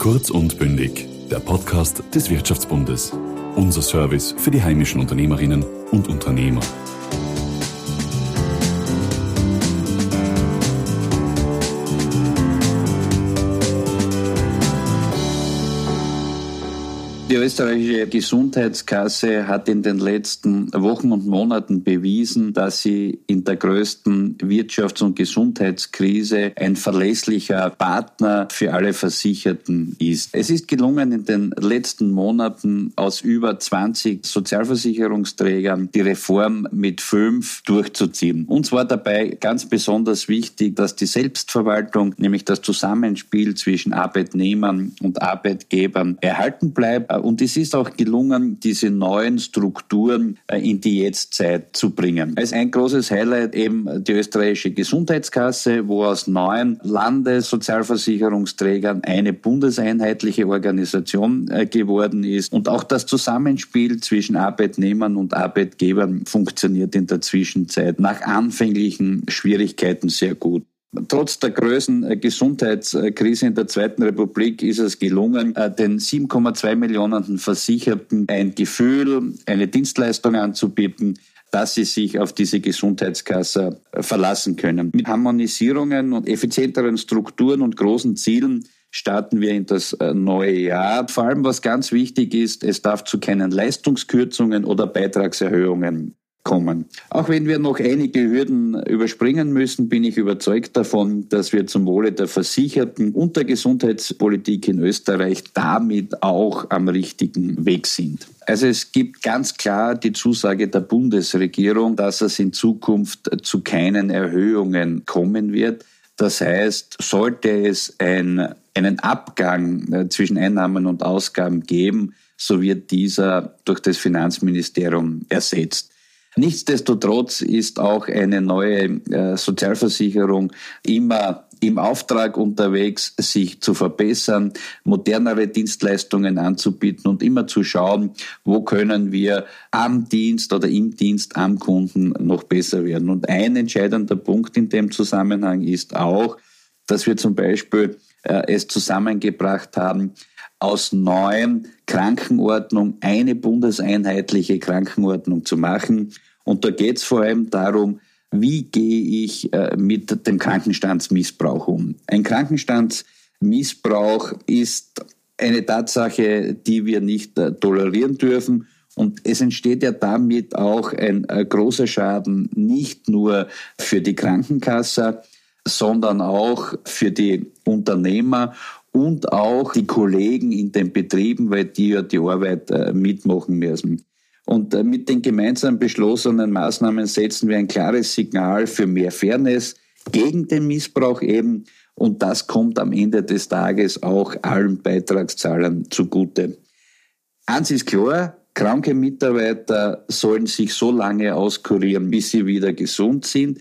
Kurz und bündig, der Podcast des Wirtschaftsbundes. Unser Service für die heimischen Unternehmerinnen und Unternehmer. Österreichische Gesundheitskasse hat in den letzten Wochen und Monaten bewiesen, dass sie in der größten Wirtschafts- und Gesundheitskrise ein verlässlicher Partner für alle Versicherten ist. Es ist gelungen, in den letzten Monaten aus über 20 Sozialversicherungsträgern die Reform mit fünf durchzuziehen. Uns war dabei ganz besonders wichtig, dass die Selbstverwaltung, nämlich das Zusammenspiel zwischen Arbeitnehmern und Arbeitgebern erhalten bleibt es ist auch gelungen, diese neuen Strukturen äh, in die Jetztzeit zu bringen. Als ein großes Highlight eben die österreichische Gesundheitskasse, wo aus neun Landessozialversicherungsträgern eine bundeseinheitliche Organisation äh, geworden ist. Und auch das Zusammenspiel zwischen Arbeitnehmern und Arbeitgebern funktioniert in der Zwischenzeit nach anfänglichen Schwierigkeiten sehr gut. Trotz der größten äh, Gesundheitskrise in der Zweiten Republik ist es gelungen, äh, den 7,2 Millionen Versicherten ein Gefühl, eine Dienstleistung anzubieten, dass sie sich auf diese Gesundheitskasse äh, verlassen können. Mit Harmonisierungen und effizienteren Strukturen und großen Zielen starten wir in das neue Jahr. Vor allem, was ganz wichtig ist, es darf zu keinen Leistungskürzungen oder Beitragserhöhungen kommen. Auch wenn wir noch einige Hürden überspringen müssen, bin ich überzeugt davon, dass wir zum Wohle der Versicherten und der Gesundheitspolitik in Österreich damit auch am richtigen Weg sind. Also es gibt ganz klar die Zusage der Bundesregierung, dass es in Zukunft zu keinen Erhöhungen kommen wird. Das heißt, sollte es ein, einen Abgang äh, zwischen Einnahmen und Ausgaben geben, so wird dieser durch das Finanzministerium ersetzt. Nichtsdestotrotz ist auch eine neue äh, Sozialversicherung immer im Auftrag unterwegs, sich zu verbessern, modernere Dienstleistungen anzubieten und immer zu schauen, wo können wir am Dienst oder im Dienst am Kunden noch besser werden. Und ein entscheidender Punkt in dem Zusammenhang ist auch, dass wir zum Beispiel äh, es zusammengebracht haben, aus neuen Krankenordnung eine bundeseinheitliche Krankenordnung zu machen. Und da geht es vor allem darum, wie gehe ich äh, mit dem Krankenstandsmissbrauch um. Ein Krankenstandsmissbrauch ist eine Tatsache, die wir nicht äh, tolerieren dürfen. Und es entsteht ja damit auch ein äh, großer Schaden, nicht nur für die Krankenkasse, sondern auch für die Unternehmer und auch die Kollegen in den Betrieben, weil die ja die Arbeit mitmachen müssen. Und äh, mit den gemeinsam beschlossenen Maßnahmen setzen wir ein klares Signal für mehr Fairness gegen den Missbrauch eben. Und das kommt am Ende des Tages auch allen Beitragszahlern zugute. Eins ist klar, kranke Mitarbeiter sollen sich so lange auskurieren, bis sie wieder gesund sind.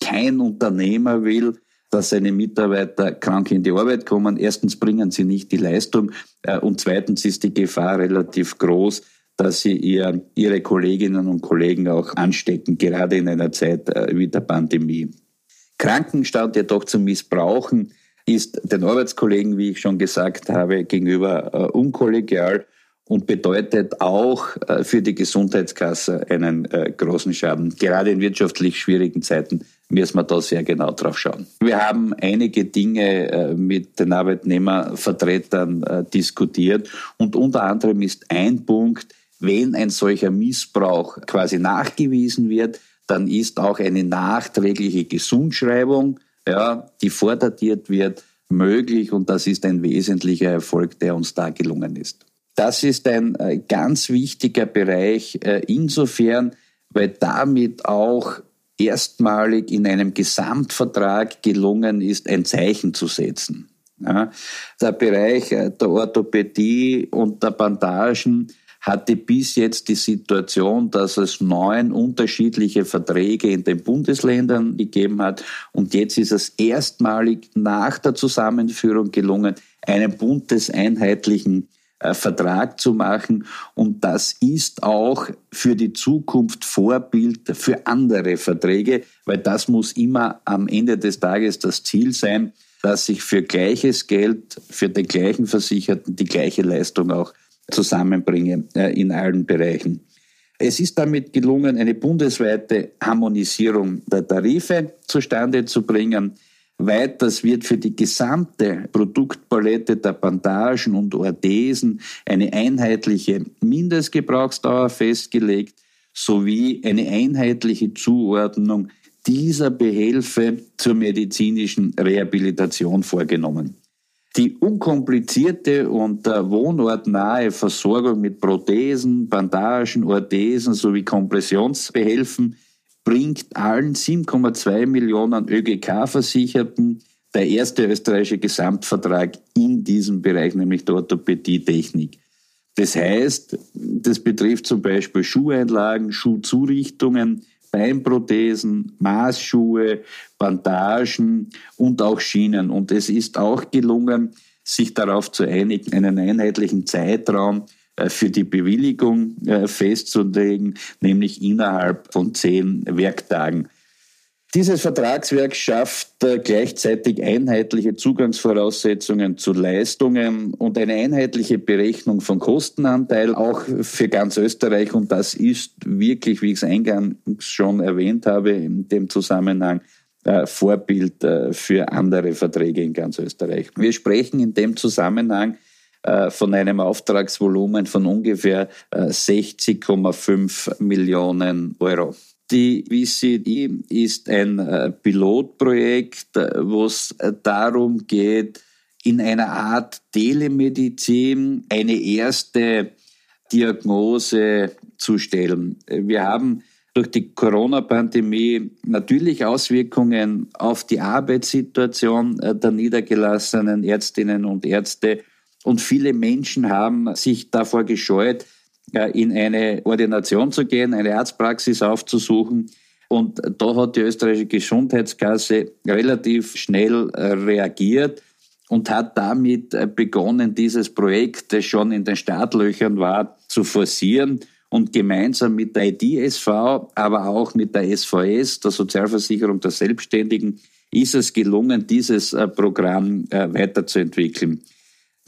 Kein Unternehmer will, dass seine Mitarbeiter krank in die Arbeit kommen. Erstens bringen sie nicht die Leistung äh, und zweitens ist die Gefahr relativ groß, dass sie ihr, ihre Kolleginnen und Kollegen auch anstecken, gerade in einer Zeit äh, wie der Pandemie. Krankenstand jedoch zu missbrauchen ist den Arbeitskollegen, wie ich schon gesagt habe, gegenüber äh, unkollegial und bedeutet auch äh, für die Gesundheitskasse einen äh, großen Schaden. Gerade in wirtschaftlich schwierigen Zeiten müssen wir da sehr genau drauf schauen. Wir haben einige Dinge äh, mit den Arbeitnehmervertretern diskutiert und unter anderem ist ein Punkt, wenn ein solcher Missbrauch quasi nachgewiesen wird, dann ist auch eine nachträgliche Gesundschreibung, ja, die vordatiert wird, möglich und das ist ein wesentlicher Erfolg, der uns da gelungen ist. Das ist ein äh, ganz wichtiger Bereich äh, insofern, weil damit auch erstmalig in einem Gesamtvertrag gelungen ist, ein Zeichen zu setzen. Ja, der Bereich äh, der Orthopädie und der Bandagen hatte bis jetzt die Situation, dass es neun unterschiedliche Verträge in den Bundesländern gegeben hat. Und jetzt ist es erstmalig nach der Zusammenführung gelungen, einen bundeseinheitlichen äh, Vertrag zu machen. Und das ist auch für die Zukunft Vorbild für andere Verträge, weil das muss immer am Ende des Tages das Ziel sein, dass ich für gleiches Geld, für den gleichen Versicherten die gleiche Leistung auch zusammenbringe äh, in allen Bereichen. Es ist damit gelungen, eine bundesweite Harmonisierung der Tarife zustande zu bringen. Weiters wird für die gesamte Produktpalette der Bandagen und Orthesen eine einheitliche Mindestgebrauchsdauer festgelegt sowie eine einheitliche Zuordnung dieser Behelfe zur medizinischen Rehabilitation vorgenommen. Die unkomplizierte und wohnortnahe Versorgung mit Prothesen, Bandagen, Orthesen sowie Kompressionsbehelfen bringt allen 7,2 Millionen ÖGK-Versicherten der erste österreichische Gesamtvertrag in diesem Bereich, nämlich der Orthopädie-Technik. Das heißt, das betrifft zum Beispiel Schuheinlagen, Schuhzurichtungen, Beinprothesen, Maßschuhe, Bandagen und auch Schienen. Und es ist auch gelungen, sich darauf zu einigen, einen einheitlichen Zeitraum äh, für die Bewilligung äh, festzulegen, nämlich innerhalb von zehn Werktagen. Dieses Vertragswerk schafft äh, gleichzeitig einheitliche Zugangsvoraussetzungen zu Leistungen und eine einheitliche Berechnung von Kostenanteil auch für ganz Österreich. Und das ist wirklich, wie ich es eingangs schon erwähnt habe, in dem Zusammenhang äh, Vorbild äh, für andere Verträge in ganz Österreich. Wir sprechen in dem Zusammenhang von einem Auftragsvolumen von ungefähr 60,5 Millionen Euro. Die VCD ist ein äh, Pilotprojekt, äh, wo es äh, darum geht, in einer Art Telemedizin eine erste Diagnose zu stellen. Wir haben durch die Corona-Pandemie natürlich Auswirkungen auf die Arbeitssituation der niedergelassenen Ärztinnen und Ärzte. Und viele Menschen haben sich davor gescheut, in eine Ordination zu gehen, eine Arztpraxis aufzusuchen. Und da hat die österreichische Gesundheitskasse relativ schnell äh, reagiert und hat damit äh, begonnen, dieses Projekt, das schon in den Startlöchern war, zu forcieren und gemeinsam mit der IDSV, aber auch mit der SVS, der Sozialversicherung der Selbstständigen, ist es gelungen, dieses äh, Programm weiterzuentwickeln.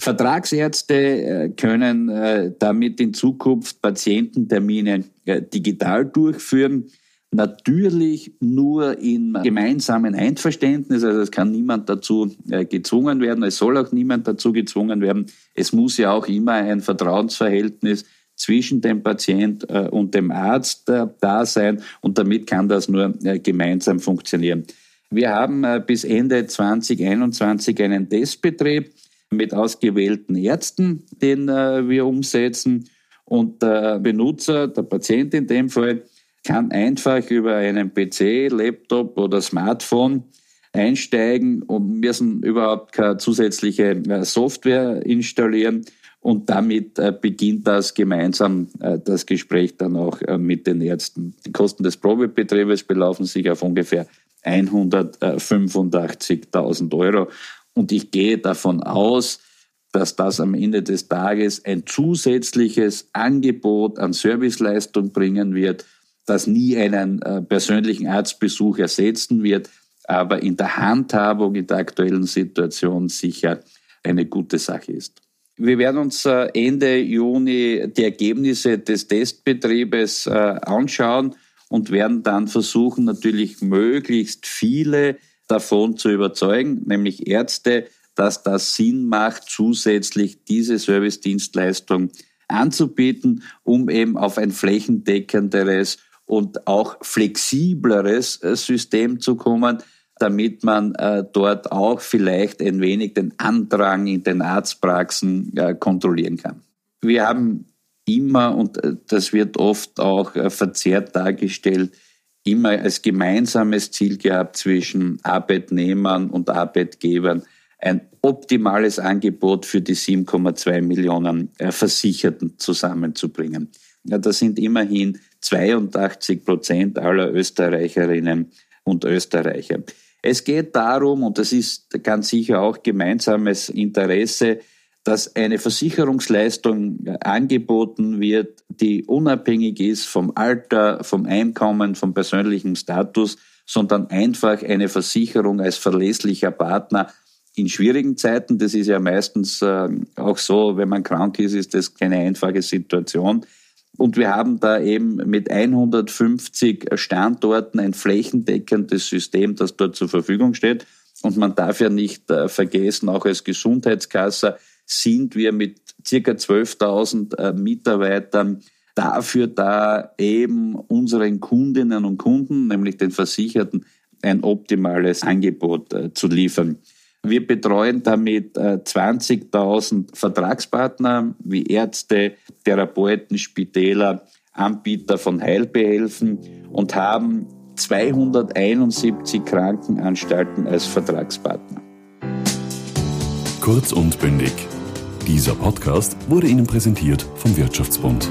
Vertragsärzte äh, können äh, damit in Zukunft Patiententermine äh, digital durchführen. Natürlich nur in gemeinsamen Einverständnis, also es kann niemand dazu gezwungen werden, es soll auch niemand dazu gezwungen werden. Es muss ja auch immer ein Vertrauensverhältnis zwischen dem Patient und dem Arzt da sein und damit kann das nur gemeinsam funktionieren. Wir haben bis Ende 2021 einen Testbetrieb mit ausgewählten Ärzten, den äh, wir umsetzen. Und der Benutzer, der Patient in dem Fall, kann einfach über einen PC, Laptop oder Smartphone einsteigen und müssen überhaupt keine zusätzliche äh, Software installieren. Und damit äh, beginnt das gemeinsam äh, das Gespräch dann auch mit den Ärzten. Die Kosten des Probebetriebes belaufen sich auf ungefähr 185.000 Euro. Und ich gehe davon aus, dass das am Ende des Tages ein zusätzliches Angebot an Serviceleistung bringen wird, das nie einen äh, persönlichen Arztbesuch ersetzen wird, aber in der Handhabung in der aktuellen Situation sicher eine gute Sache ist. Wir werden uns äh, Ende Juni die Ergebnisse des Testbetriebes äh, anschauen und werden dann versuchen, natürlich möglichst viele davon zu überzeugen, nämlich Ärzte, dass das Sinn macht, zusätzlich diese Servicedienstleistung anzubieten, um eben auf ein flächendeckenderes und auch flexibleres äh, System zu kommen, damit man äh, dort auch vielleicht ein wenig den Andrang in den Arztpraxen äh, kontrollieren kann. Wir haben immer, und das wird oft auch verzerrt dargestellt, immer als gemeinsames Ziel gehabt zwischen Arbeitnehmern und Arbeitgebern, ein optimales Angebot für die 7,2 Millionen äh, Versicherten zusammenzubringen. Ja, das sind immerhin 82 Prozent aller Österreicherinnen und Österreicher. Es geht darum, und das ist ganz sicher auch gemeinsames Interesse, dass eine Versicherungsleistung angeboten wird, die unabhängig ist vom Alter, vom Einkommen, vom persönlichen Status, sondern einfach eine Versicherung als verlässlicher Partner in schwierigen Zeiten, das ist ja meistens äh, auch so, wenn man krank ist, ist das keine einfache Situation. Und wir haben da eben mit 150 Standorten ein flächendeckendes System, das dort zur Verfügung steht. Und man darf ja nicht äh, vergessen, auch als Gesundheitskasse sind wir mit circa 12.000 äh, Mitarbeitern dafür da, eben unseren Kundinnen und Kunden, nämlich den Versicherten, ein optimales Angebot äh, zu liefern. Wir betreuen damit 20.000 äh, Vertragspartner wie Ärzte, Therapeuten, Spitäler, Anbieter von Heilbehelfen und haben 271 Krankenanstalten als Vertragspartner. Kurz und bündig. Dieser Podcast wurde Ihnen präsentiert vom Wirtschaftsbund.